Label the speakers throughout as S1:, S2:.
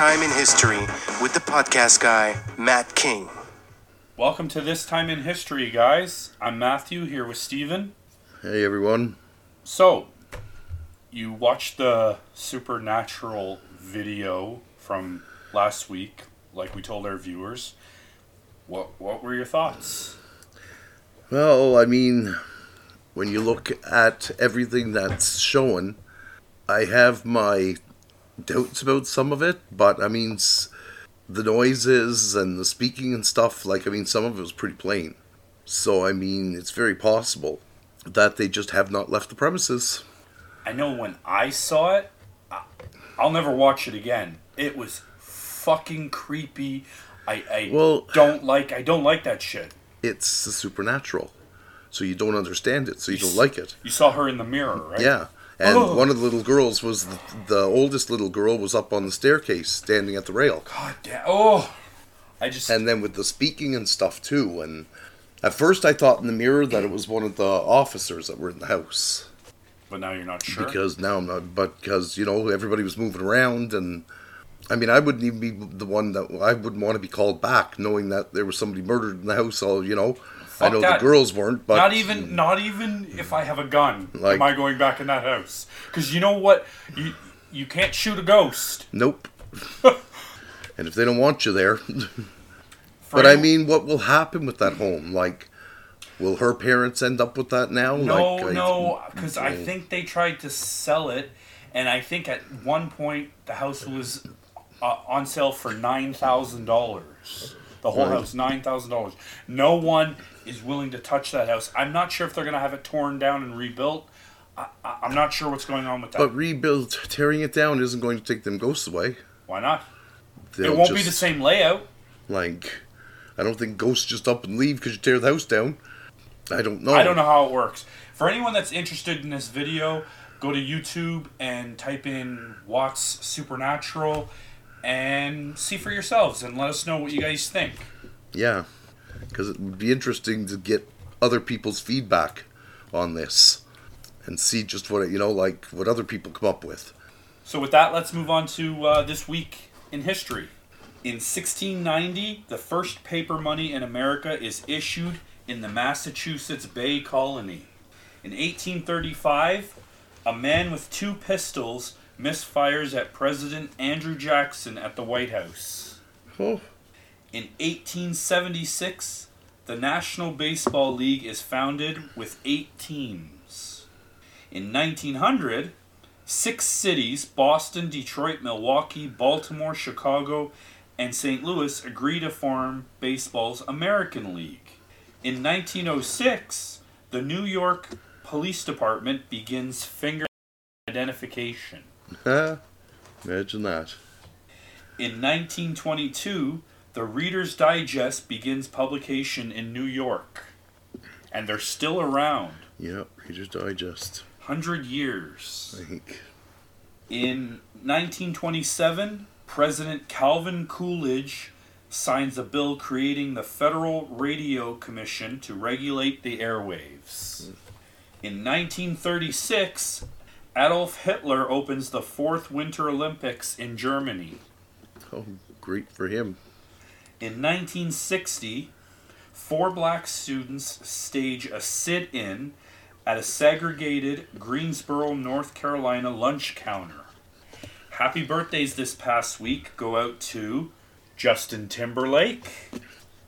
S1: Time in History with the podcast guy, Matt King.
S2: Welcome to This Time in History, guys. I'm Matthew here with Steven.
S3: Hey everyone.
S2: So, you watched the Supernatural video from last week, like we told our viewers. What what were your thoughts?
S3: Well, I mean, when you look at everything that's shown, I have my doubts about some of it, but I mean, the noises and the speaking and stuff, like, I mean, some of it was pretty plain. So, I mean, it's very possible that they just have not left the premises.
S2: I know when I saw it, I'll never watch it again. It was fucking creepy. I, I
S3: Well-
S2: don't like I don't like that shit.
S3: It's the supernatural. So you don't understand it, so you don't like it.
S2: You saw her in the mirror, right?
S3: Yeah. And
S2: Oh.
S3: one of the little girls was the, the oldest little girl was up on the staircase standing at the rail.
S2: God damn. Oh, I just
S3: and then with the speaking and stuff too. And at first, I thought in the mirror that it was one of the officers that were in the house
S2: but now you're not sure.
S3: because now I'm not. But because you know everybody was moving around, and I mean, I wouldn't even be the one that I wouldn't want to be called back, knowing that there was somebody murdered in the house. All you know, I know
S2: that.
S3: the girls weren't, but
S2: not even not even if I have a gun
S3: Like-
S2: am I going back in that house because you know what you you can't shoot a ghost.
S3: Nope. and if they don't want you there, but I mean, what will happen with that home? Like, will her parents end up with that now?
S2: no
S3: like,
S2: no because I
S3: Mm.
S2: think they tried to sell it and I think at one point the house was uh, on sale for nine thousand dollars. The whole
S3: Right.
S2: house nine thousand dollars. No one is willing to touch that house. I'm not sure if they're gonna have it torn down and rebuilt. I, I'm not sure what's going on with that.
S3: But rebuild, tearing it down isn't going to take them ghosts away.
S2: Why not?
S3: They'll
S2: it won't be the same layout.
S3: Like, I don't think ghosts just up and leave because you tear the house down. I don't know.
S2: I don't know how it works. For anyone that's interested in this video, go to YouTube and type in Watts Supernatural and see for yourselves and let us know what you guys think.
S3: Yeah, because it would be interesting to get other people's feedback on this and see just what you know, like what other people come up with.
S2: So, with that, let's move on to uh, this week in history. In 1690, the first paper money in America is issued in the Massachusetts Bay Colony. In 1835, a man with two pistols misfires at President Andrew Jackson at the White House.
S3: Oh,
S2: In 1876, the National Baseball League is founded with eight teams. In 1900, six cities Boston, Detroit, Milwaukee, Baltimore, Chicago, and St. Louis agree to form baseball's American League. In 1906, the New York Police Department begins finger identification.
S3: imagine that.
S2: In 1922, the Reader's Digest begins publication in New York. And they're still around.
S3: Yeah, Reader's Digest.
S2: 100 years.
S3: I think.
S2: In 1927, President Calvin Coolidge signs a bill creating the Federal Radio Commission to regulate the airwaves. In 1936, Adolf Hitler opens the fourth Winter Olympics in Germany.
S3: Oh, great for him.
S2: In 1960, four black students stage a sit in at a segregated Greensboro, North Carolina lunch counter. Happy birthdays this past week go out to Justin Timberlake,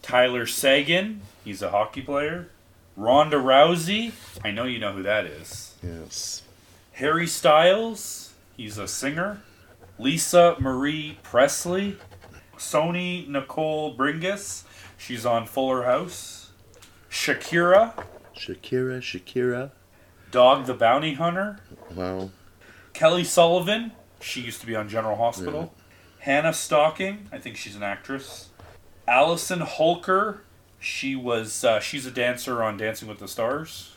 S2: Tyler Seguin, he's a hockey player, Ronda Rousey, I know you know who that is,
S3: Yes.
S2: Harry Styles, he's a singer, Lisa Marie Presley, Soni Nicole Bringas, she's on Fuller House, Shakira,
S3: Shakira, Shakira.
S2: Dog the Bounty Hunter,
S3: Wow.
S2: Kelly Sullivan, she used to be on General Hospital, Hannah Stocking, I think she's an actress, Allison Holker, she was uh, she's a dancer on Dancing with the Stars,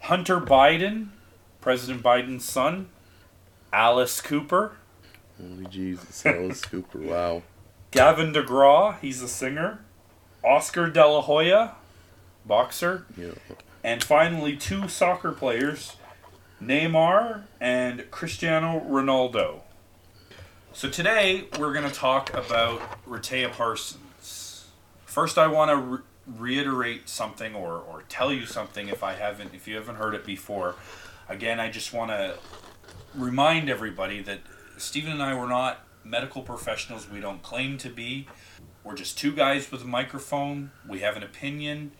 S2: Hunter Biden, President Biden's son, Alice Cooper,
S3: Holy Jesus, Alice Cooper. Wow.
S2: Gavin DeGraw, he's a singer. Oscar De La Hoya, boxer.
S3: Yeah.
S2: And finally, two soccer players, Neymar and Cristiano Ronaldo. So today we're going to talk about Rehtaeh Parsons. First, I want to re- reiterate something or, or tell you something if I haven't if you haven't heard it before. Again, I just want to remind everybody that Stephen and I were not medical professionals. We don't claim to be. We're just two guys with a microphone. We have an opinion,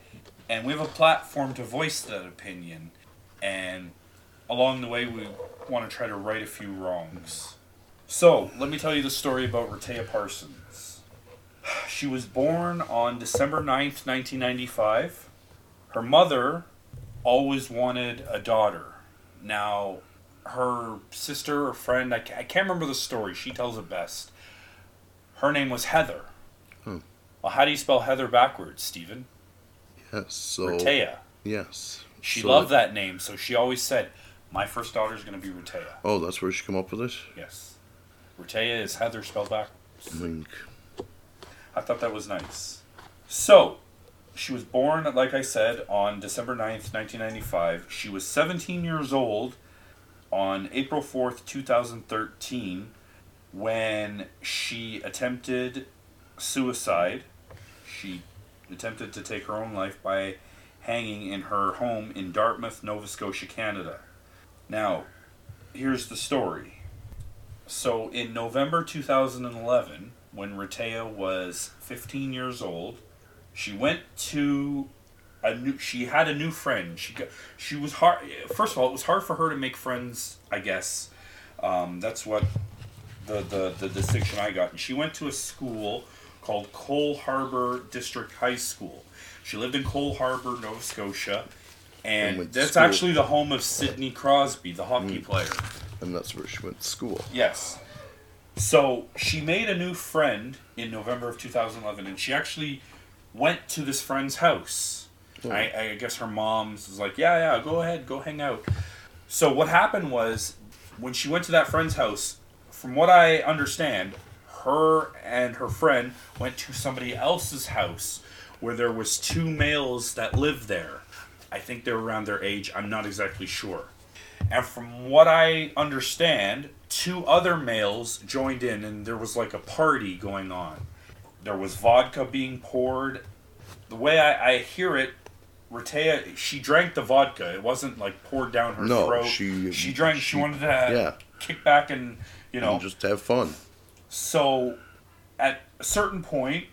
S2: and we have a platform to voice that opinion. And along the way, we want to try to right a few wrongs. So, let me tell you the story about Rehtaeh Parsons. She was born on December 9th, 1995. Her mother always wanted a daughter. Now, her sister or friend, I ca- I can't remember the story, she tells it best. Her name was Heather.
S3: Hmm.
S2: Well, how do you spell Heather backwards, Stephen?
S3: Yes. So yes.
S2: She
S3: So-
S2: loved that name, so she always said, My first daughter's going to be Rehtaeh.
S3: Oh, that's where she come up with it.
S2: Yes. Rehtaeh is Heather spelled backwards.
S3: I think.
S2: I thought that was nice. So, she was born, like I said, on December 9th, 1995. She was 17 years old on April 4th, 2013, when she attempted suicide. She attempted to take her own life by hanging in her home in Dartmouth, Nova Scotia, Canada. Now, here's the story. So, in November 2011, when Rehtaeh was 15 years old, she went to a new. She had a new friend. She got. She was hard. First of all, it was hard for her to make friends. I guess um, that's what the, the the distinction I got. And she went to a school called Cole Harbor District High School. She lived in Cole Harbor, Nova Scotia,
S3: And
S2: and that's
S3: school.
S2: actually the home of Sidney Crosby, the hockey player.
S3: And that's where she went to school.
S2: Yes. So she made a new friend in November of 2011, and she actually went to this friend's house. I, I guess her mom was like, "Yeah, yeah, go ahead, go hang out." So what happened was, when she went to that friend's house, from what I understand, her and her friend went to somebody else's house where there was two males that lived there. I think they were around their age. I'm not exactly sure. And from what I understand, two other males joined in, and there was like a party going on. There was vodka being poured. The way I, I hear it, Rehtaeh, she drank the vodka. It wasn't like poured down her
S3: No,
S2: throat.
S3: she-
S2: she drank. She,
S3: she-
S2: wanted to
S3: yeah.
S2: kick back and you know
S3: And just have fun.
S2: so, at a certain point,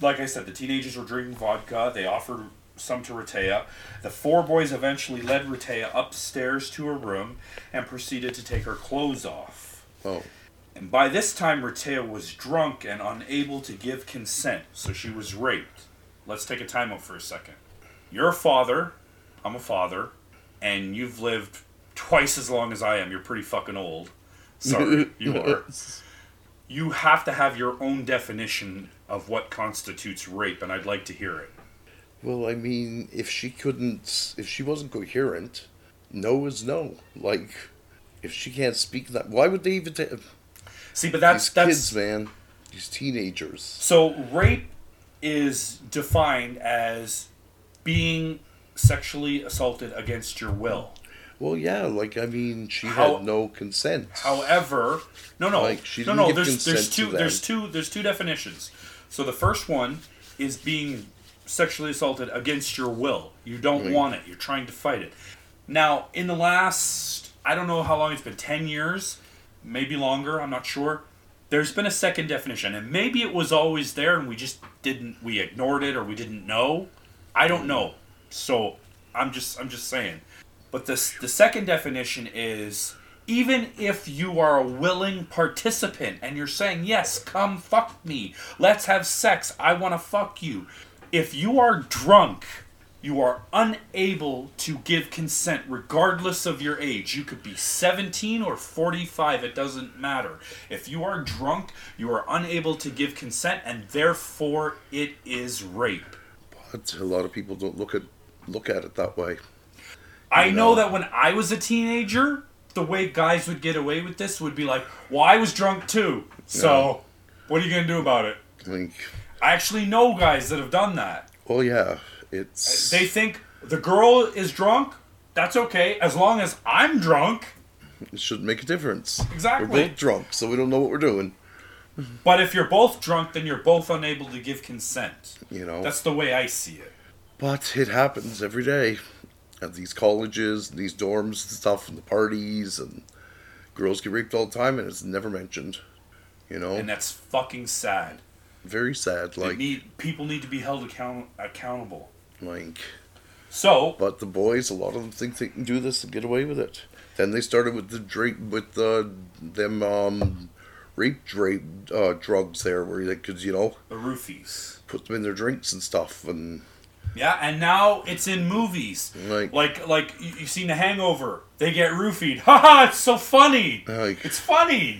S2: like I said, the teenagers were drinking vodka. They offered some to Rehtaeh. The four boys eventually led Rehtaeh upstairs to her room and proceeded to take her clothes off.
S3: Oh.
S2: And by this time, Rehtaeh was drunk and unable to give consent, so she was raped. Let's take a timeout for a second. You're a father, I'm a father, and you've lived twice as long as I am. You're pretty fucking old. Sorry, you are you have to have your own definition of what constitutes rape, and I'd like to hear it.
S3: Well, I mean, if she couldn't, if she wasn't coherent, no is no. Like, if she can't speak that, why would they even
S2: See, but that's
S3: these
S2: that's
S3: kids, man? These teenagers.
S2: so rape is defined as being sexually assaulted against your will.
S3: Well, yeah, like I mean, she
S2: How-
S3: had no consent.
S2: However, no, no,
S3: Like, she
S2: no,
S3: didn't
S2: no.
S3: give
S2: There's there's two there's two there's two definitions. So the first one is being sexually assaulted against your will. You don't
S3: Right.
S2: want it. You're trying to fight it. Now, in the last I don't know how long it's been, ten years, maybe longer. I'm not sure. There's been a second definition, and maybe it was always there, and we just didn't we ignored it or we didn't know. I don't know. So I'm just I'm just saying. But this the second definition is even if you are a willing participant and you're saying, Yes, come fuck me, let's have sex, I wanna fuck you. If you are drunk, you are unable to give consent regardless of your age. You could be 17 or 45, it doesn't matter. If you are drunk, you are unable to give consent and therefore it is rape.
S3: A lot of people don't look at look at it that way.
S2: I know
S3: know.
S2: that when I was a teenager, the way guys would get away with this would be like, "Well, I was drunk too, so what are you gonna do about it?"
S3: Like,
S2: I actually know guys that have done that.
S3: well, yeah, it's uh,
S2: They think the girl is drunk. That's okay as long as I'm drunk.
S3: it shouldn't make a difference.
S2: Exactly.
S3: We're both drunk, so we don't know what we're doing.
S2: But if you're both drunk, then you're both unable to give consent.
S3: You know.
S2: That's the way I see it.
S3: But it happens every day at these colleges, these dorms and stuff, and the parties, and girls get raped all the time, and it's never mentioned. You know,
S2: And that's fucking sad.
S3: very sad.
S2: They
S3: Like,
S2: need people need to be held account- accountable.
S3: like,
S2: So
S3: but the boys, a lot of them think they can do this and get away with it. Then they started with the drape with the them um, rape drape uh, drugs there, where they could you know
S2: the roofies.
S3: put them in their drinks and stuff, and
S2: Yeah, and now it's in movies.
S3: like,
S2: Like like you, you've seen The Hangover. They get roofied. Haha, it's so funny.
S3: like,
S2: It's funny.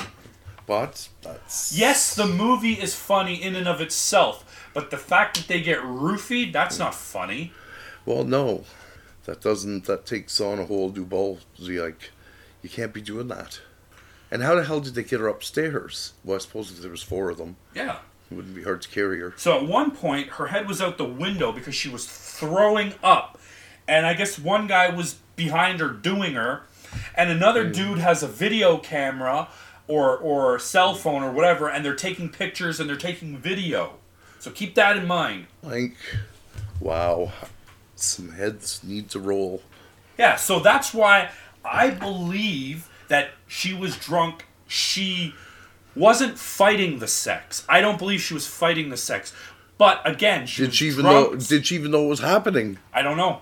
S3: but that's
S2: Yes, the movie is funny in and of itself, but the fact that they get roofied, that's not funny.
S3: Well, no, that doesn't. That takes on a whole new ball. Like, you can't be doing that. And how the hell did they get her upstairs? Well, I suppose if there was four of them,
S2: Yeah.
S3: it wouldn't be hard to carry her.
S2: So at one point, her head was out the window because she was throwing up. And I guess one guy was behind her doing her. And another dude has a video camera or, or a cell hmm. phone or whatever, and they're taking pictures and they're taking video. So keep that in mind.
S3: Like, wow, some heads need to roll.
S2: Yeah, so that's why I believe that she was drunk. She wasn't fighting the sex. I don't believe she was fighting the sex. But again, she
S3: Did
S2: was
S3: she even
S2: drunk.
S3: know? Did she even know what was happening?
S2: I don't know.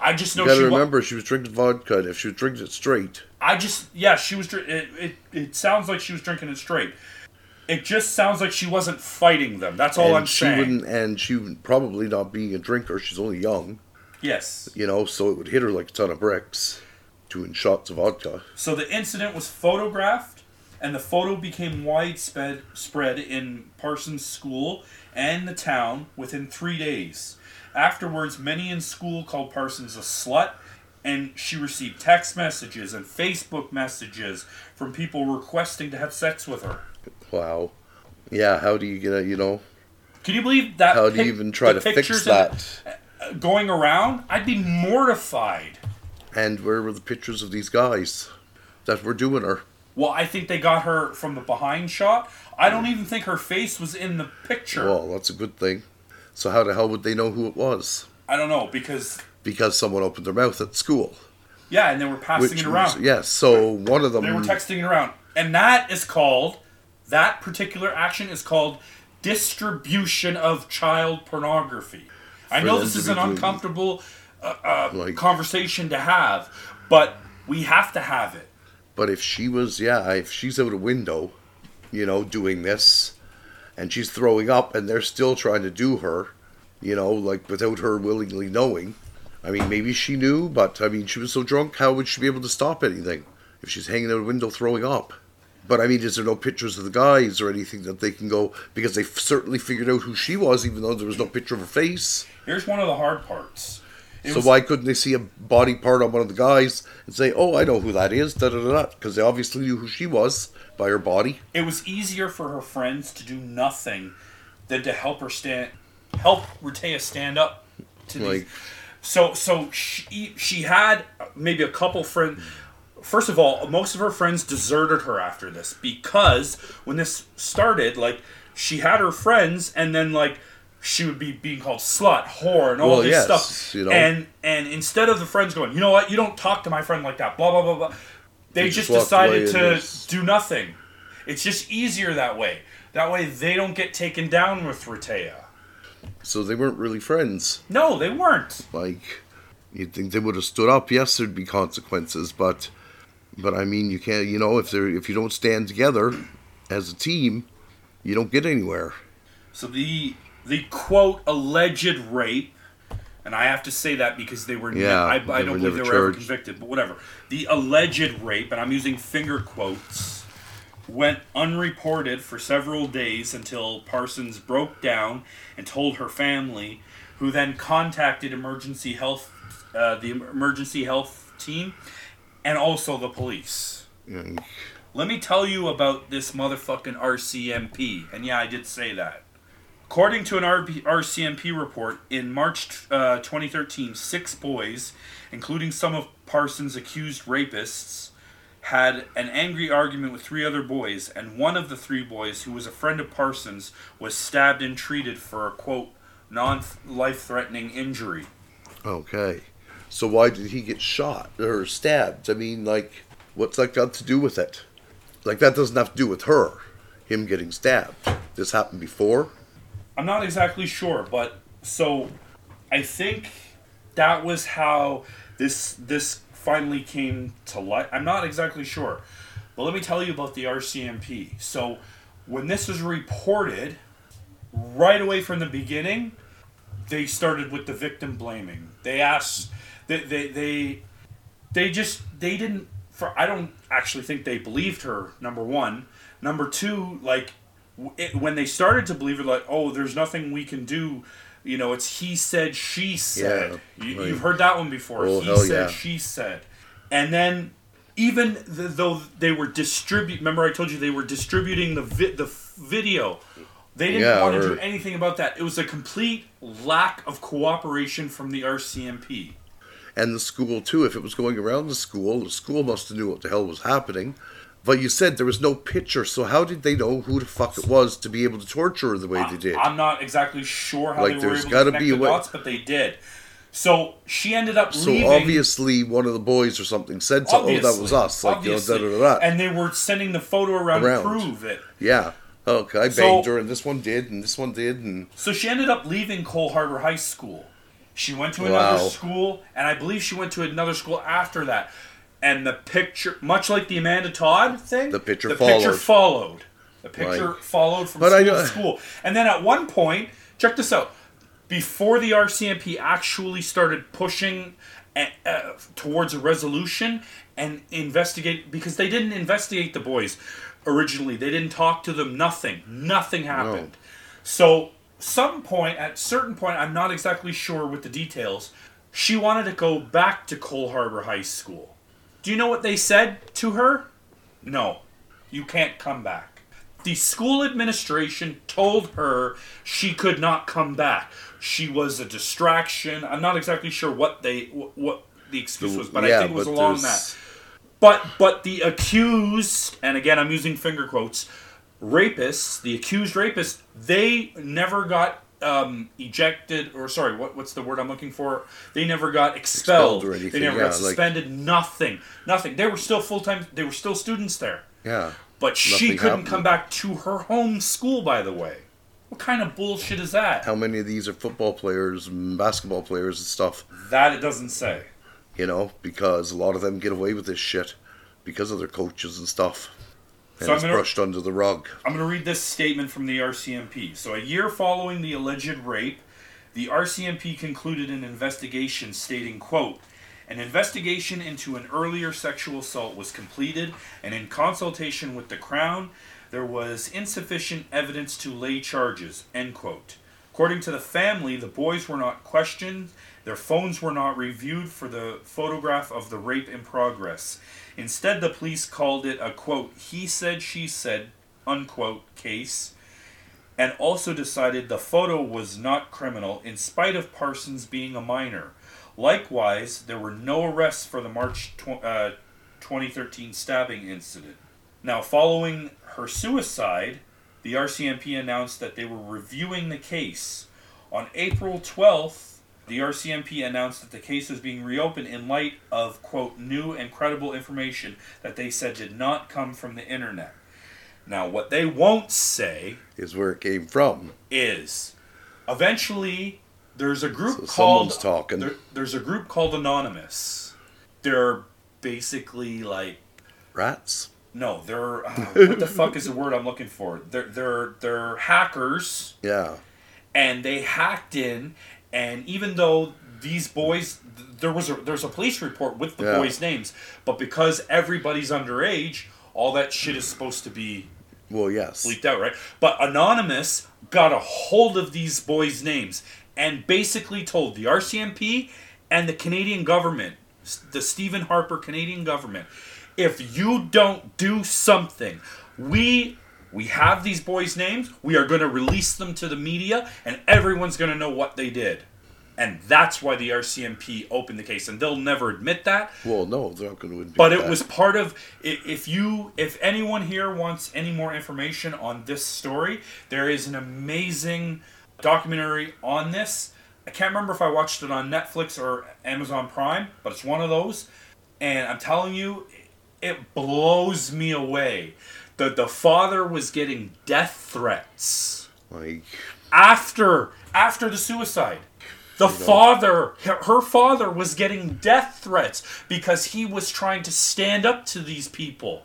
S2: I just know
S3: You got
S2: she
S3: to
S2: wa-
S3: remember, she was drinking vodka, and if she was drinking it straight,
S2: I just yeah, she was. It, it it sounds like she was drinking it straight. It just sounds like she wasn't fighting them. That's all
S3: and
S2: I'm saying.
S3: she
S2: saying.
S3: wouldn't, and she would probably not being a drinker. She's only young,
S2: Yes.
S3: you know, so it would hit her like a ton of bricks, doing shots of vodka.
S2: So the incident was photographed, and the photo became widespread spread in Parsons School and the town within three days. Afterwards, many in school called Parsons a slut, and she received text messages and Facebook messages from people requesting to have sex with her.
S3: Wow. Yeah, how do you get a, you know,
S2: Can you believe that?
S3: how do you even try to fix that?
S2: Uh, going around, I'd be mortified.
S3: And where were the pictures of these guys that were doing her?
S2: Well, I think they got her from the behind shot. I don't even think her face was in the picture.
S3: Well, that's a good thing. So how the hell would they know who it was?
S2: I don't know because
S3: Because someone opened their mouth at school.
S2: yeah, and they were passing it around.
S3: was, yes, so one of them
S2: They were texting it around, and that is called that particular action is called distribution of child pornography. I know this is an uncomfortable uh, uh,
S3: Like-
S2: conversation to have, but we have to have it.
S3: But if she was, yeah, if she's out a window, you know, doing this, and she's throwing up, and they're still trying to do her, you know, like without her willingly knowing. I mean, maybe she knew, but I mean, she was so drunk, how would she be able to stop anything if she's hanging out a window throwing up? But I mean, is there no pictures of the guys or anything that they can go because they certainly figured out who she was, even though there was no picture of her face.
S2: Here's one of the hard parts. It
S3: so
S2: was-
S3: why couldn't they see a body part on one of the guys and say, "Oh, I know who that is"? Da da da. Because they obviously knew who she was by her body.
S2: it was easier for her friends to do nothing than to help her stand help Rehtaeh stand up to these. So so she she had maybe a couple friends First of all, most of her friends deserted her after this because when this started, like she had her friends and then like she would be being called slut, whore, and all
S3: Well,
S2: this
S3: yes,
S2: stuff.
S3: you know.
S2: And and instead of the friends going, you know what, you don't talk to my friend like that, blah blah blah blah, they
S3: They
S2: just,
S3: just
S2: decided to
S3: just-
S2: do nothing. It's just easier that way. That way they don't get taken down with Rehtaeh.
S3: So they weren't really friends.
S2: No, they weren't.
S3: Like you'd think they would have stood up. Yes, there'd be consequences, but but I mean, you can't. You know, if they are if you don't stand together as a team, you don't get anywhere.
S2: So the the quote alleged rape, and I have to say that because they were
S3: Yeah,
S2: I, I don't believe they were ever convicted, but whatever. The alleged rape, and I'm using finger quotes, went unreported for several days until Parsons broke down and told her family, who then contacted emergency health, uh, the emergency health team, and also the police.
S3: Know,
S2: Let me tell you about this motherfucking RCMP. And yeah, I did say that. According to an RCMP report, in March uh, 2013, six boys, including some of Parsons' accused rapists, had an angry argument with three other boys, and one of the three boys, who was a friend of Parsons, was stabbed and treated for a quote non life threatening injury.
S3: Okay. So why did he get shot or stabbed? I mean, like, what's that got to do with it? Like, that doesn't have to do with her, him getting stabbed. This happened before?
S2: I'm not exactly sure, but so I think that was how this this finally came to light. I'm not exactly sure, but let me tell you about the RCMP. So when this was reported, right away from the beginning, they started with the victim blaming. They asked, they they they, they just they didn't. For I don't actually think they believed her. Number one, number two, like it, when they started to believe it, like, oh, there's nothing we can do. You know, it's he said, she said.
S3: Yeah,
S2: you. You've heard that one before.
S3: Oh,
S2: he said,
S3: yeah.
S2: she said. And then, even th- though they were distribute, remember I told you they were distributing the vi- the f- video. They didn't
S3: Yeah,
S2: want to
S3: or-
S2: do anything about that. It was a complete lack of cooperation from the RCMP.
S3: And the school, too. If it was going around the school, the school must have knew what the hell was happening. But you said there was no picture, so how did they know who the fuck it was to be able to torture her the way they did?
S2: I'm not exactly sure how
S3: Like,
S2: they were able to connect
S3: be
S2: the
S3: way-
S2: dots, but they did. So she ended up
S3: so
S2: leaving.
S3: obviously one of the boys or something said something. Oh, that was us. Like, you know, da, da, da, da.
S2: And they were sending the photo around,
S3: Around.
S2: to prove it.
S3: Yeah. Okay, I
S2: So-
S3: banged her, and this one did, and this one did, and
S2: So she ended up leaving Cole Harbor High School. She went to another
S3: Wow.
S2: school, and I believe she went to another school after that. And the picture, much like the Amanda Todd thing,
S3: The picture
S2: the picture
S3: followed.
S2: followed. The picture
S3: Right.
S2: followed from
S3: But
S2: school
S3: know-
S2: to school. And then at one point, check this out. Before the RCMP actually started pushing uh, uh, towards a resolution and investigate, because they didn't investigate the boys originally. They didn't talk to them. Nothing. Nothing happened. So some point, at certain point, I'm not exactly sure with the details. She wanted to go back to Cole Harbor High School. Do you know what they said to her? No, you can't come back. The school administration told her she could not come back. She was a distraction. I'm not exactly sure what they what, the excuse was, but I think it was along
S3: there's-
S2: that. But but the accused, and again I'm using finger quotes, rapists, the accused rapists, they never got um, ejected or sorry, what what's the word I'm looking for? They never got expelled.
S3: Expelled or
S2: they never
S3: yeah,
S2: got
S3: like-
S2: suspended. nothing, nothing. They were still full time. They were still students there.
S3: yeah.
S2: But she couldn't
S3: happened.
S2: come back to her home school. By the way, what kind of bullshit is that?
S3: How many of these are football players, and basketball players, and stuff?
S2: That it doesn't say.
S3: You know, because a lot of them get away with this shit because of their coaches and stuff. And
S2: So I'm
S3: it's
S2: gonna-
S3: brushed under the rug.
S2: I'm going to read this statement from the RCMP. So, a year following the alleged rape, the RCMP concluded an investigation stating, quote, an investigation into an earlier sexual assault was completed, and in consultation with the Crown, there was insufficient evidence to lay charges, end quote. According to the family, the boys were not questioned, their phones were not reviewed for the photograph of the rape in progress. Instead, the police called it a quote, he said, she said, unquote case, and also decided the photo was not criminal in spite of Parsons being a minor. Likewise, there were no arrests for the March tw- uh, 2013 stabbing incident. Now, following her suicide, the RCMP announced that they were reviewing the case. On April 12th, the RCMP announced that the case was being reopened in light of, quote, new and credible information that they said did not come from the internet. Now, what they won't say
S3: Is where it came from.
S2: is eventually there's a group
S3: So
S2: called
S3: talking.
S2: there- there's a group called Anonymous. They're basically like
S3: Rats.
S2: no, they're uh, what the fuck is the word I'm looking for? They're they're they're hackers
S3: Yeah.
S2: and they hacked in and even though these boys there was a there's a police report with the
S3: Yeah.
S2: boys names but because everybody's underage all that shit is supposed to be
S3: Well, yes.
S2: leaked out, right? But Anonymous got a hold of these boys' names and basically told the RCMP and the Canadian government, the Stephen Harper Canadian government, if you don't do something, we we have these boys' names, we are going to release them to the media and everyone's going to know what they did. And that's why the RCMP opened the case. And they'll never admit that.
S3: Well, no, they're not going to admit that.
S2: But it
S3: that.
S2: was part of if you if anyone here wants any more information on this story, there is an amazing documentary on this. I can't remember if I watched it on Netflix or Amazon Prime, but it's one of those. And I'm telling you, it blows me away. The the father was getting death threats
S3: like
S2: after after the suicide. The father, her her father, was getting death threats because he was trying to stand up to these people.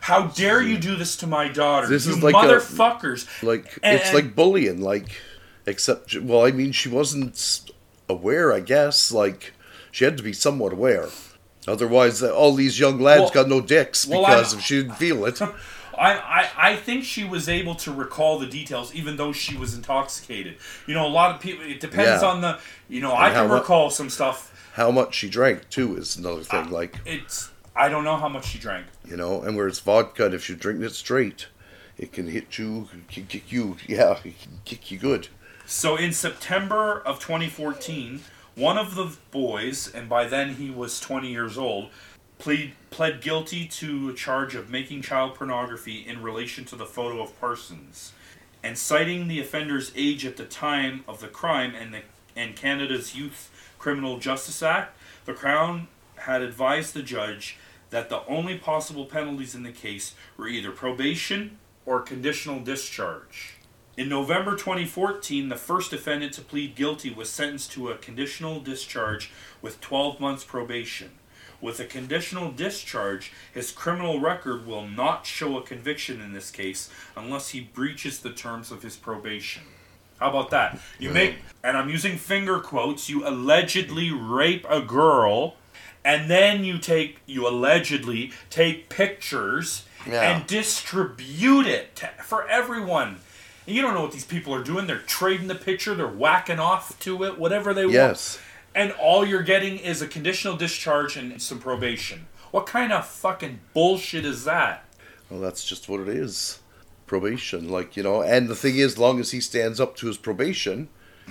S2: How dare you mm-hmm. do this to my daughter?
S3: This
S2: you
S3: is like a-
S2: motherfuckers!
S3: like
S2: And-
S3: it's like bullying like except well i mean she wasn't aware i guess like she had to be somewhat aware otherwise all these young lads
S2: Well-
S3: got no dicks because
S2: I'm-
S3: if she didn't feel it
S2: I, I, I think she was able to recall the details even though she was intoxicated. You know, a lot of people. It depends
S3: Yeah.
S2: on the. You know, I can recall some stuff.
S3: how much she drank too is another thing
S2: Ah.
S3: like
S2: It's. I don't know how much she drank.
S3: you know and where it's vodka and if you're drinking it straight it can hit you can kick you yeah it can kick you good
S2: So in September of 2014, one of the boys, and by then he was 20 years old, plead, pled guilty to a charge of making child pornography in relation to the photo of Parsons. And citing the offender's age at the time of the crime and, the, and Canada's Youth Criminal Justice Act, the Crown had advised the judge that the only possible penalties in the case were either probation or conditional discharge. In November 2014, the first defendant to plead guilty was sentenced to a conditional discharge with 12 months probation. With a conditional discharge, his criminal record will not show a conviction in this case unless he breaches the terms of his probation. How about that? You make, and I'm using finger quotes, you allegedly rape a girl, and then you take, you allegedly take pictures
S3: Yeah.
S2: and distribute it to, for everyone. And you don't know what these people are doing. They're trading the picture, they're whacking off to it, whatever they want.
S3: yes
S2: And all you're getting is a conditional discharge and some probation. What kind of fucking bullshit is that?
S3: Well, that's just what it is. Probation, like you know, and the thing is, long as he stands up to his probation,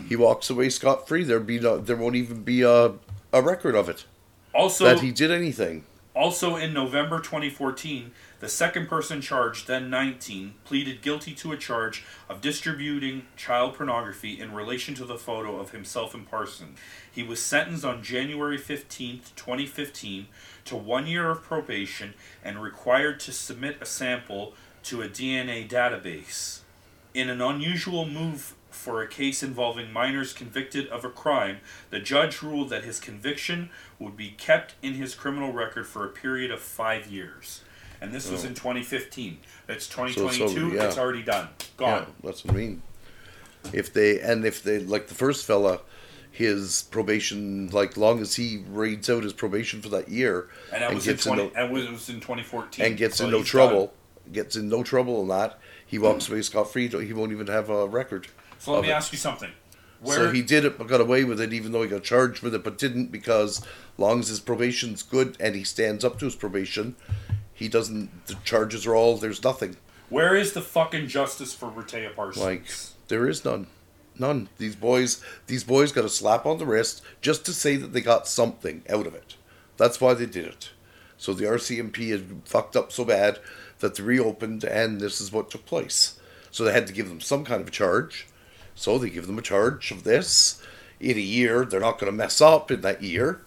S3: he walks away scot free. There be no, there won't even be a a record of it
S2: Also,
S3: that he did anything.
S2: Also in November 2014, the second person charged, then 19, pleaded guilty to a charge of distributing child pornography in relation to the photo of himself and Parson. He was sentenced on January 15, 2015 to one year of probation and required to submit a sample to a DNA database. In an unusual move for a case involving minors convicted of a crime, the judge ruled that his conviction would be kept in his criminal record for a period of five years. And this was
S3: Oh.
S2: in 2015. That's
S3: it's
S2: 2022.
S3: over, yeah.
S2: It's already done. Gone.
S3: Yeah, that's what I mean. If they and if they like the first fella, his probation, like long as he reads out his probation for that year
S2: And that was
S3: gets in
S2: 20.
S3: no,
S2: and it was in 2014.
S3: and gets
S2: so
S3: in no trouble,
S2: done.
S3: gets in no trouble in that, he walks away scot free. He won't even have a record.
S2: So let me
S3: it.
S2: ask you something. Where
S3: So he did it, but got away with it, even though he got charged with it, but didn't because long as his probation's good and he stands up to his probation, he doesn't. The charges are all. There's nothing.
S2: where is the fucking justice for Rehtaeh Parsons?
S3: Like there is none, none. These boys, these boys got a slap on the wrist just to say that they got something out of it. That's why they did it. So the RCMP had fucked up so bad that they reopened, and this is what took place. So they had to give them some kind of charge. So they give them a charge of this in a year. They're not going to mess up in that year,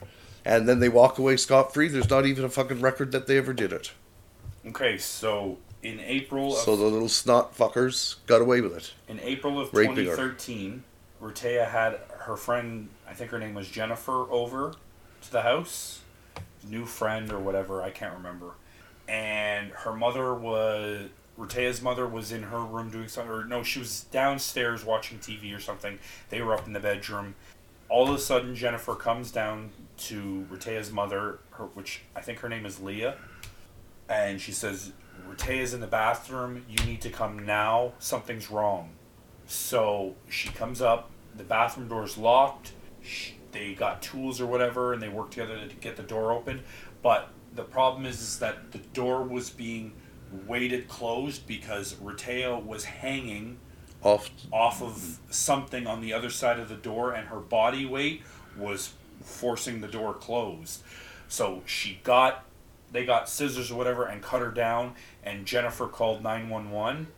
S3: and then they walk away scot free. There's not even a fucking record that they ever did it.
S2: okay, so in April of
S3: So the little snot fuckers got away with it.
S2: In April of
S3: Raping her.
S2: 2013, Rehtaeh had her friend, I think her name was Jennifer, over to the house. New friend or whatever, I can't remember. And her mother was, Rehtaeh's mother was in her room doing something, or no, she was downstairs watching TV or something. They were up in the bedroom. All of a sudden, Jennifer comes down to Rehtaeh's mother, her, which I think her name is Leah, and she says, Rehtaeh's in the bathroom. You need to come now. Something's wrong. So she comes up. The bathroom door's locked. Sh they got tools or whatever, and they work together to get the door open. But the problem is, is that the door was being weighted closed because Rehtaeh was hanging
S3: Off.
S2: off of something on the other side of the door, and her body weight was forcing the door closed. So she got, they got scissors or whatever and cut her down, and Jennifer called 911.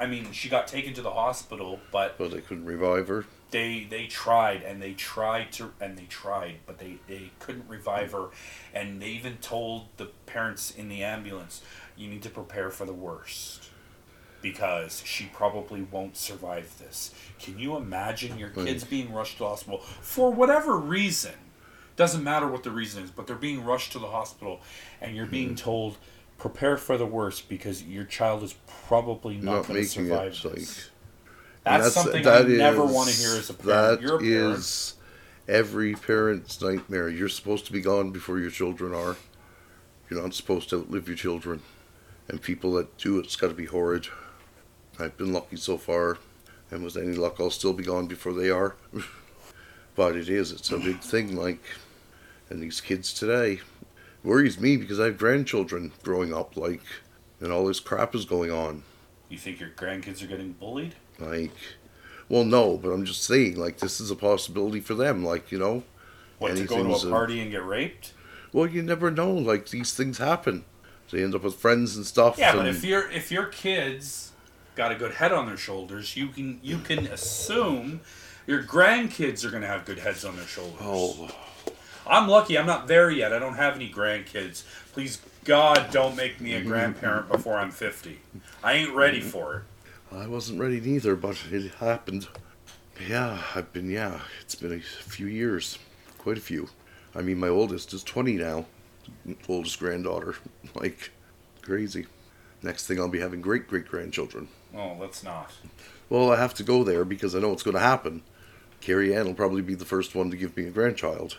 S2: I mean, she got taken to the hospital, but
S3: But they couldn't revive her.
S2: they they tried and they tried to and they tried, but they they couldn't revive her, and they even told the parents in the ambulance, "You need to prepare for the worst." Because she probably won't survive this. Can you imagine your kids being rushed to the hospital for whatever reason? Doesn't matter what the reason is, but they're being rushed to the hospital, and you're being hmm. told, prepare for the worst because your child is probably not,
S3: Not
S2: going to survive
S3: it. Like
S2: this.
S3: and
S2: That's, something
S3: that
S2: I never want to hear as a parent.
S3: That
S2: a parent.
S3: is every parent's nightmare. You're supposed to be gone before your children are. You're not supposed to outlive your children. And people that do it's got to be horrid. I've been lucky so far, and with any luck, I'll still be gone before they are. but it is, it's a big thing. Like, and these kids today worries me because I have grandchildren growing up, like, and all this crap is going on.
S2: You think your grandkids are getting bullied?
S3: Like, well, no, but I'm just saying, like, this is a possibility for them. Like, you know,
S2: What to go to a
S3: a-
S2: party and get raped?
S3: well, you never know. Like, these things happen. They end up with friends and stuff.
S2: Yeah, but if your if your kids got a good head on their shoulders, you can you can assume your grandkids are going to have good heads on their shoulders.
S3: oh,
S2: I'm lucky. I'm not there yet. I don't have any grandkids. Please God, don't make me a mm-hmm. grandparent before I'm 50. I ain't ready mm-hmm. for it.
S3: I wasn't ready neither, but it happened. Yeah, I've been. Yeah, it's been a few years, quite a few. I mean, my oldest is 20 now. Oldest granddaughter, like, crazy. Next thing, I'll be having great great grandchildren.
S2: Oh, let's not.
S3: Well, I have to go there because I know it's going to happen. Carrie Ann will probably be the first one to give me a grandchild.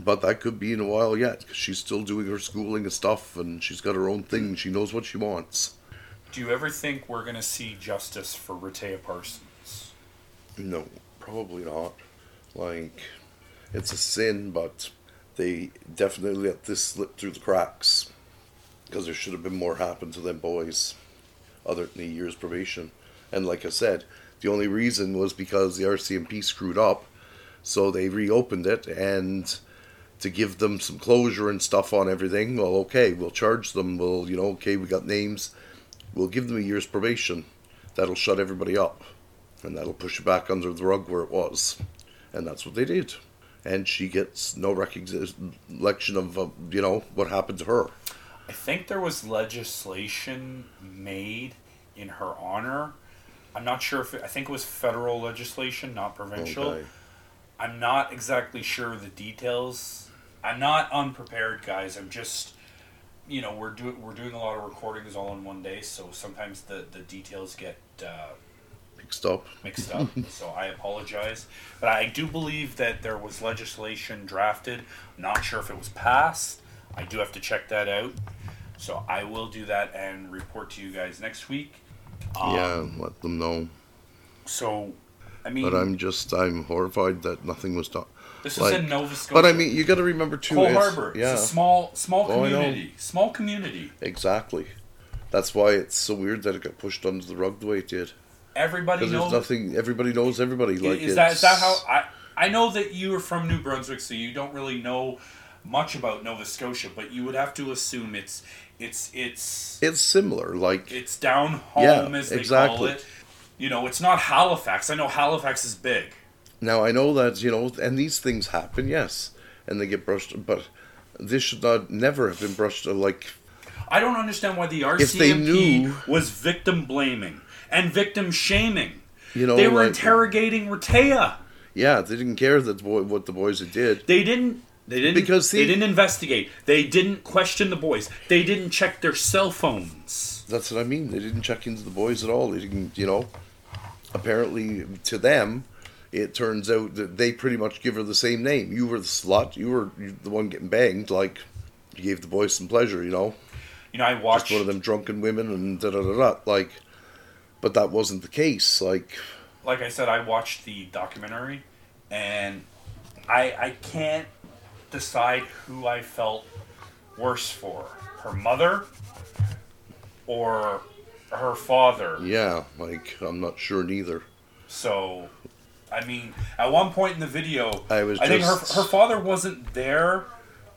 S3: But that could be in a while yet, because she's still doing her schooling and stuff, and she's got her own thing. She knows what she wants.
S2: Do you ever think we're going to see justice for Rehtaeh Parsons?
S3: No, probably not. Like, it's a sin, but they definitely let this slip through the cracks. Because there should have been more happen to them boys, other than a year's probation. And like I said, the only reason was because the RCMP screwed up, so they reopened it, and to give them some closure and stuff on everything, well, okay, we'll charge them, we'll, you know, okay, we got names, we'll give them a year's probation. That'll shut everybody up and that'll push it back under the rug where it was. And that's what they did. And she gets no recollection of, uh, you know, what happened to her.
S2: I think there was legislation made in her honor. I'm not sure if it, I think it was federal legislation, not provincial.
S3: Okay.
S2: I'm not exactly sure of the details. I'm not unprepared, guys. I'm just, you know, we're doing we're doing a lot of recordings all in one day, so sometimes the the details get uh,
S3: Mixed up.
S2: mixed up. so I apologize, but I do believe that there was legislation drafted. Not sure if it was passed. I do have to check that out. So I will do that and report to you guys next week. Um,
S3: yeah, let them know.
S2: So, I mean,
S3: But I'm just, I'm horrified that nothing was done.
S2: this
S3: like-
S2: is in Nova Scotia.
S3: But I mean, you got to remember too.
S2: Cole
S3: it's-
S2: Harbor.
S3: Yeah,
S2: It's a small, small
S3: Oh,
S2: community. Small community.
S3: exactly. That's why it's so weird that it got pushed under the rug the way it did.
S2: Everybody knows.
S3: nothing. Everybody knows everybody. Like
S2: is that is that how I? I know that you are from New Brunswick, so you don't really know much about Nova Scotia, but you would have to assume it's it's it's
S3: It's similar. Like
S2: it's down home
S3: Yeah,
S2: as they call
S3: exactly.
S2: it. You know, it's not Halifax. I know Halifax is big.
S3: Now I know that you know, and these things happen, yes, and they get brushed, but this should not never have been brushed. uh, Like
S2: I don't understand why the
S3: If they
S2: RCMP
S3: knew-
S2: was victim blaming and victim shaming.
S3: you know,
S2: they were
S3: like,
S2: interrogating Rehtaeh.
S3: yeah, they didn't care that boy, what the boys had did.
S2: They didn't. They didn't.
S3: Because
S2: they didn't investigate. They didn't question the boys. They didn't check their cell phones.
S3: That's what I mean. They didn't check into the boys at all. They didn't, you know. Apparently, to them, it turns out that they pretty much give her the same name. You were the slut. You were the one getting banged. Like you gave the boys some pleasure, you know.
S2: You know, I
S3: Just
S2: watched.
S3: one of them drunken women and da da da da. Like, but that wasn't the case. Like,
S2: Like I said, I watched the documentary, and I I can't decide who I felt worse for: her mother or her father.
S3: Yeah, like I'm not sure neither.
S2: So, I mean, at one point in the video,
S3: I was I
S2: think her her father wasn't there.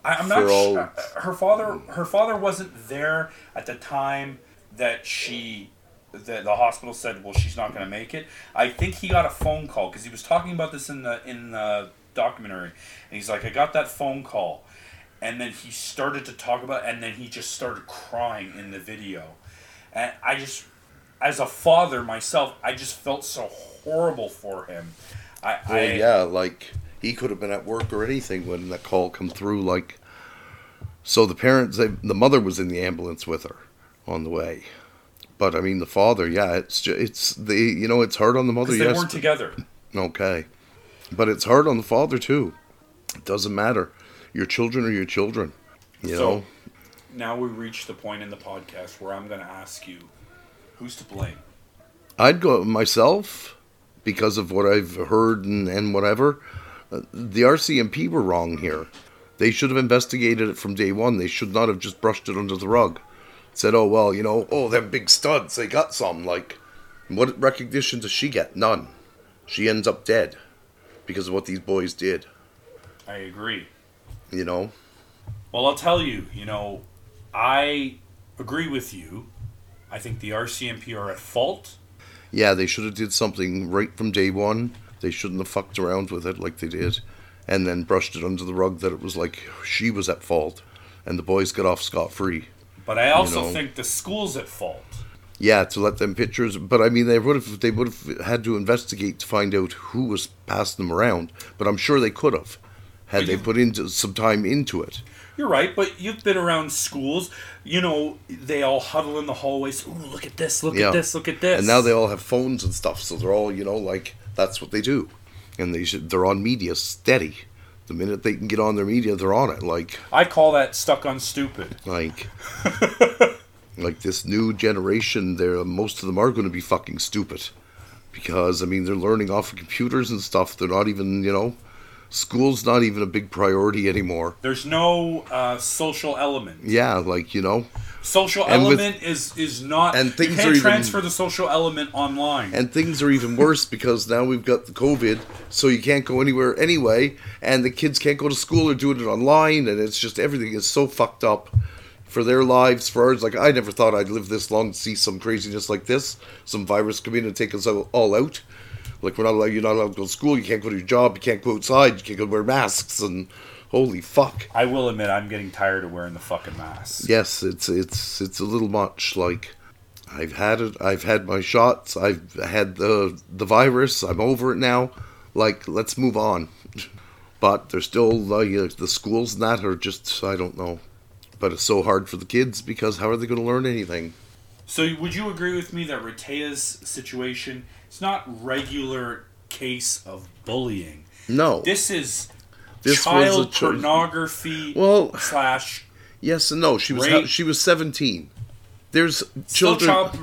S2: I, I'm not
S3: all-
S2: sure. Uh, her father mm. her father wasn't there at the time that she that the hospital said, "Well, she's not going to make it." I think he got a phone call because he was talking about this in the in the documentary, and he's like, "I got that phone call," and then he started to talk about, and then he just started crying in the video, and I just, as a father myself, I just felt so horrible for him. I,
S3: Well,
S2: I
S3: yeah, like he could have been at work or anything when that call come through. Like, so the parents, they, the mother was in the ambulance with her on the way, but I mean the father, yeah, it's ju- it's the you know it's hard on the mother.
S2: they
S3: Yes,
S2: weren't together.
S3: okay, but it's hard on the father too. It doesn't matter. Your children are your children. You
S2: So-
S3: know,
S2: Now we reach the point in the podcast where I'm going to ask you, who's to blame?
S3: I'd go myself because of what I've heard and, and whatever. Uh, The RCMP were wrong here. They should have investigated it from day one. They should not have just brushed it under the rug. Said, oh, well, you know, oh, them big studs, they got some. Like, what recognition does she get? None. She ends up dead because of what these boys did,
S2: I agree.
S3: you know?
S2: Well, I'll tell you, you know, I agree with you. I think the RCMP are at fault.
S3: Yeah, they should have did something right from day one. They shouldn't have fucked around with it like they did, and then brushed it under the rug that it was like she was at fault, and the boys got off scot free.
S2: But I also
S3: know.
S2: think the school's at fault.
S3: Yeah, to let them pictures, but I mean, they would have they would have had to investigate to find out who was passing them around. But I'm sure they could have, had they put into some time into it.
S2: You're right, but you've been around schools. You know, they all huddle in the hallways. Ooh, look at this! Look
S3: Yeah.
S2: at this! Look at this!
S3: And now they all have phones and stuff, so they're all you know like that's what they do, and they should they're on media steady. The minute they can get on their media, they're on it. Like
S2: I call that stuck on stupid.
S3: like like this new generation there most of them are going to be fucking stupid because i mean they're learning off of computers and stuff they're not even you know school's not even a big priority anymore
S2: There's no uh, social element.
S3: yeah like you know
S2: Social
S3: And with-
S2: element is is not.
S3: and
S2: you
S3: things
S2: can't
S3: are even-
S2: transfer the social element online.
S3: and things are even worse because now we've got the covid so you can't go anywhere anyway and the kids can't go to school or doing it online and it's just everything is so fucked up for their lives for ours like i never thought i'd live this long to see some craziness like this some virus come in and take us all out like we're not allowed you're not allowed to go to school you can't go to your job you can't go outside you can't go wear masks and holy fuck.
S2: I will admit, I'm getting tired of wearing the fucking mask.
S3: yes it's it's it's a little much like i've had it i've had my shots i've had the the virus i'm over it now like let's move on. But there's still like uh, the schools and that are just i don't know. But it's so hard for the kids because how are they going to learn anything?
S2: So, would you agree with me that Rehtaeh's situation is not regular case of bullying?
S3: no
S2: This is
S3: This was
S2: child
S3: cho-
S2: pornography
S3: Well-
S2: slash
S3: yes and no she was
S2: Rape.
S3: she was 17 there's
S2: still
S3: children
S2: child.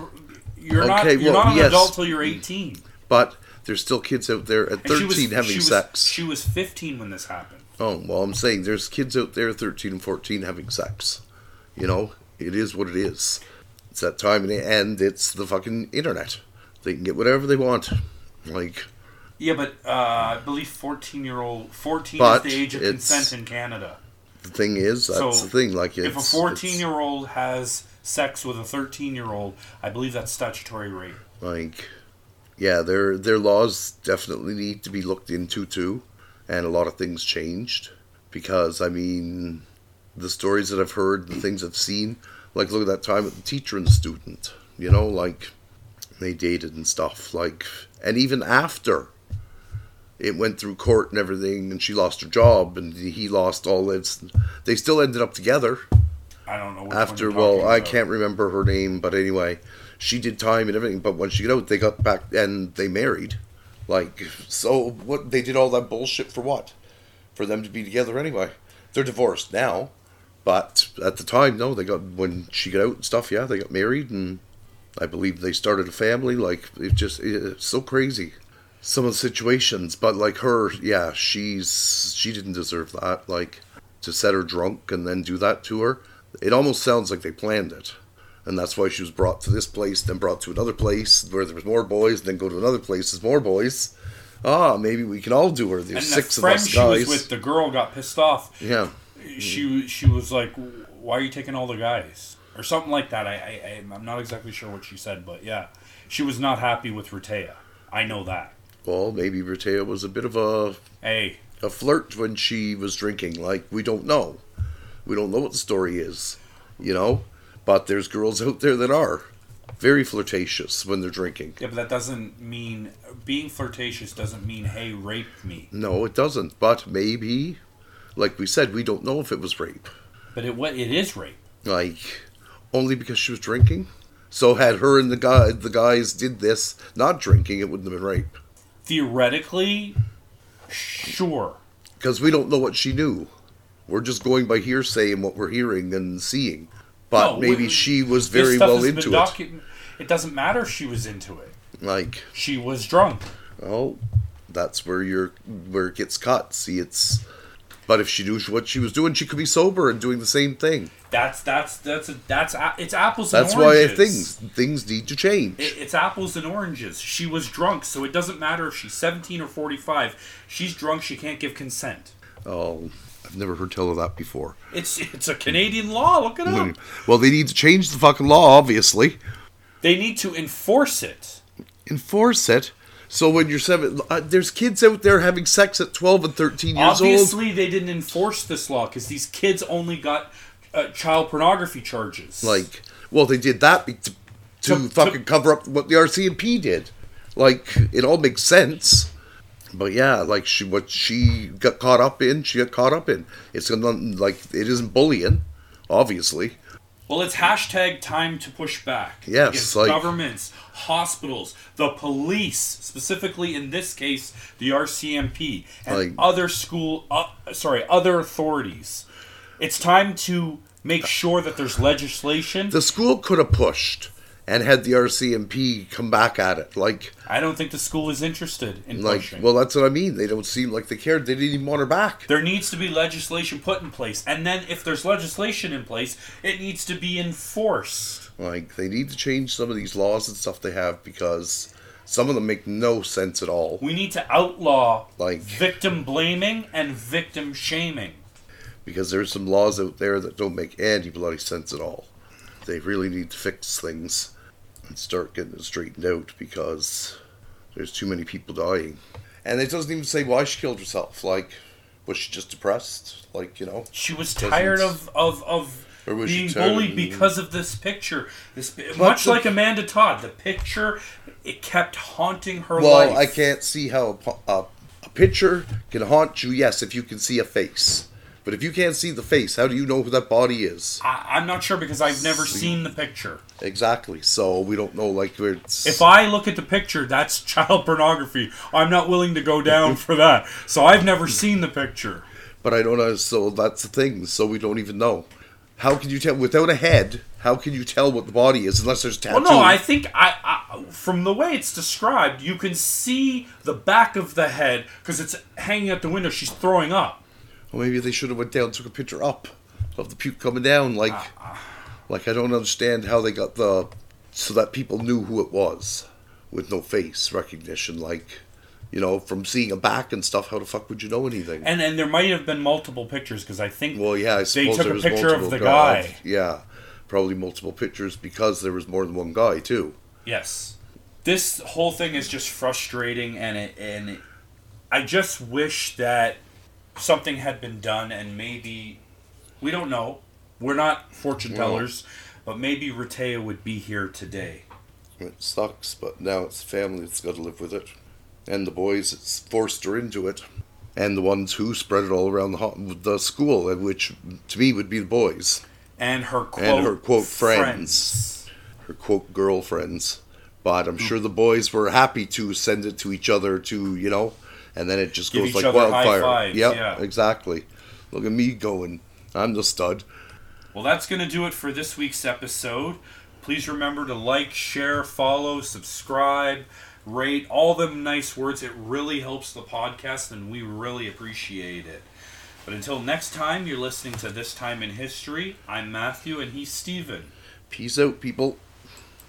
S2: You're not.
S3: Okay,
S2: You're
S3: well,
S2: not an
S3: yes.
S2: adult till you're 18.
S3: but there's still kids out there at
S2: And
S3: 13
S2: was,
S3: having
S2: she was,
S3: sex
S2: She was 15 when this happened.
S3: Oh, well, I'm saying there's kids out there 13 and 14 having sex. You know, it is what it is. It's that time, and it's the fucking internet. They can get whatever they want. Like,
S2: Yeah, but uh, I believe 14 year old 14 is the age of consent in Canada.
S3: the thing is, that's
S2: So,
S3: the thing. Like,
S2: if a 14 year old has sex with a 13 year old, I believe that's statutory rape.
S3: like, yeah, their their laws definitely need to be looked into too, and a lot of things changed because I mean, the stories that I've heard, the things I've seen, like look at that time with the teacher and the student. You know, like they dated and stuff. Like, and even after it went through court and everything, and she lost her job and he lost all this, they still ended up together
S2: I don't know.
S3: After. Well,
S2: talking
S3: I can't remember her name, but anyway, she did time and everything. But when she got out, they got back and they married. Like, so what? They did all that bullshit for what? For them to be together anyway. They're divorced now, but at the time, no, they got when she got out and stuff. Yeah, they got married, and I believe they started a family. Like, it just it's so crazy. Some of the situations, but like her, yeah, she's she didn't deserve that. Like to set her drunk and then do that to her. It almost sounds like they planned it And that's why she was brought to this place, then brought to another place where there was more boys, then go to another place, there's more boys. Ah, maybe we can all do her. There's
S2: and
S3: six
S2: the
S3: of
S2: friend
S3: us
S2: she
S3: guys.
S2: was with, the girl, got pissed off.
S3: yeah.
S2: She she was like, "Why are you taking all the guys?" Or something like that. I, I I'm not exactly sure what she said, but yeah, she was not happy with Rehtaeh. I know that.
S3: Well, maybe Bertea was a bit of a
S2: Hey,
S3: a flirt when she was drinking. Like we don't know, we don't know what the story is, you know. But there's girls out there that are very flirtatious when they're drinking.
S2: yeah, but that doesn't mean being flirtatious doesn't mean hey, rape me.
S3: No, it doesn't. But maybe, like we said, we don't know if it was rape.
S2: But it what it is rape.
S3: Like only because she was drinking. So had her and the guy the guys did this not drinking, it wouldn't have been rape.
S2: Theoretically, sure.
S3: Because we don't know what she knew. We're just going by hearsay and what we're hearing and seeing. But
S2: No,
S3: maybe
S2: we-
S3: she was very well into it.
S2: docu- It doesn't matter if she was into it.
S3: Like,
S2: She was drunk.
S3: oh, that's where you're where it gets cut. See, it's. But if she knew what she was doing, she could be sober and doing the same thing.
S2: That's that's that's a, that's a, it's apples
S3: That's why things things need to change.
S2: It, it's apples and oranges. She was drunk, so it doesn't matter if she's 17 or 45. She's drunk, she can't give consent.
S3: oh, I've never heard tell of that before.
S2: It's it's a Canadian law. Look it up.
S3: Well, they need to change the fucking law, obviously.
S2: They need to enforce it.
S3: Enforce it. So when you're seven, uh, there's kids out there having sex at 12 and 13 years old.
S2: Obviously, they didn't enforce this law because these kids only got uh, child pornography charges.
S3: Like, well, they did that be- to, to,
S2: To- to-
S3: fucking cover up what the RCMP did. Like, it all makes sense. But yeah, like she, what she got caught up in, she got caught up in. It's like it isn't bullying, obviously.
S2: Well, it's hashtag time to push back.
S3: Yes, like-
S2: governments, hospitals, the police, specifically in this case, the RCMP, and
S3: Like-
S2: other school, uh, sorry, other authorities. It's time to make sure that there's legislation.
S3: The school could have pushed and had the RCMP come back at it. Like,
S2: I don't think the school is interested in
S3: like,
S2: pushing.
S3: well, that's what I mean. They don't seem like they cared. They didn't even want her back.
S2: there needs to be legislation put in place, and then if there's legislation in place, it needs to be enforced.
S3: Like, they need to change some of these laws and stuff they have because some of them make no sense at all.
S2: We need to outlaw
S3: Like-
S2: victim blaming and victim shaming.
S3: because there's some laws out there that don't make any bloody sense at all. They really need to fix things and start getting it straightened out because there's too many people dying. And it doesn't even say why she killed herself. Like, was she just depressed? Like, you know?
S2: She was tired of of, of
S3: Or was she
S2: being bullied because of this picture. This much like Amanda Todd, the picture it kept haunting her
S3: Well,
S2: life.
S3: Well, I can't see how a, a, a picture can haunt you, yes, if you can see a face. But if you can't see the face, how do you know who that body is?
S2: I, I'm not sure because I've never seen the picture.
S3: Exactly. So we don't know, like, it's.
S2: If I look at the picture, that's child pornography. I'm not willing to go down for that. So I've never seen the picture.
S3: But I don't know. So that's the thing. So we don't even know. How can you tell without a head? How can you tell what the body is unless there's tattoo?
S2: Well, no, I think I, I from the way it's described, you can see the back of the head because it's hanging out the window. She's throwing up.
S3: Well, maybe they should have went down, and took a picture up of the puke coming down. Like,
S2: Ah,
S3: like I don't understand how they got the so that people knew who it was with no face recognition. Like, you know, from seeing a back and stuff. How the fuck would you know anything?
S2: And and there might have been multiple pictures because I think
S3: well, yeah, I
S2: they took
S3: there
S2: a
S3: was
S2: picture of the
S3: guy-
S2: guy.
S3: Yeah, probably multiple pictures because there was more than one guy too.
S2: Yes. This whole thing is just frustrating and it and it, I just wish that something had been done and maybe we don't know. We're not fortune
S3: Well-
S2: tellers, but maybe Rehtaeh would be here today.
S3: It sucks, but now it's family that's got to live with it, and the boys forced her into it, and the ones who spread it all around the the school, uh, which to me would be the boys,
S2: And her quote,
S3: And her, quote,
S2: friends.
S3: her quote girlfriends. But I'm sure the boys were happy to send it to each other to you know, and then it just
S2: Give
S3: goes like wildfire. Yep,
S2: yeah.
S3: exactly. Look at me going. I'm the stud.
S2: Well, that's going to do it for this week's episode. Please remember to like, share, follow, subscribe, rate, all them nice words. It really helps the podcast, and we really appreciate it. But until next time, you're listening to This Time in History. I'm Matthew, and he's Steven.
S3: Peace out, people.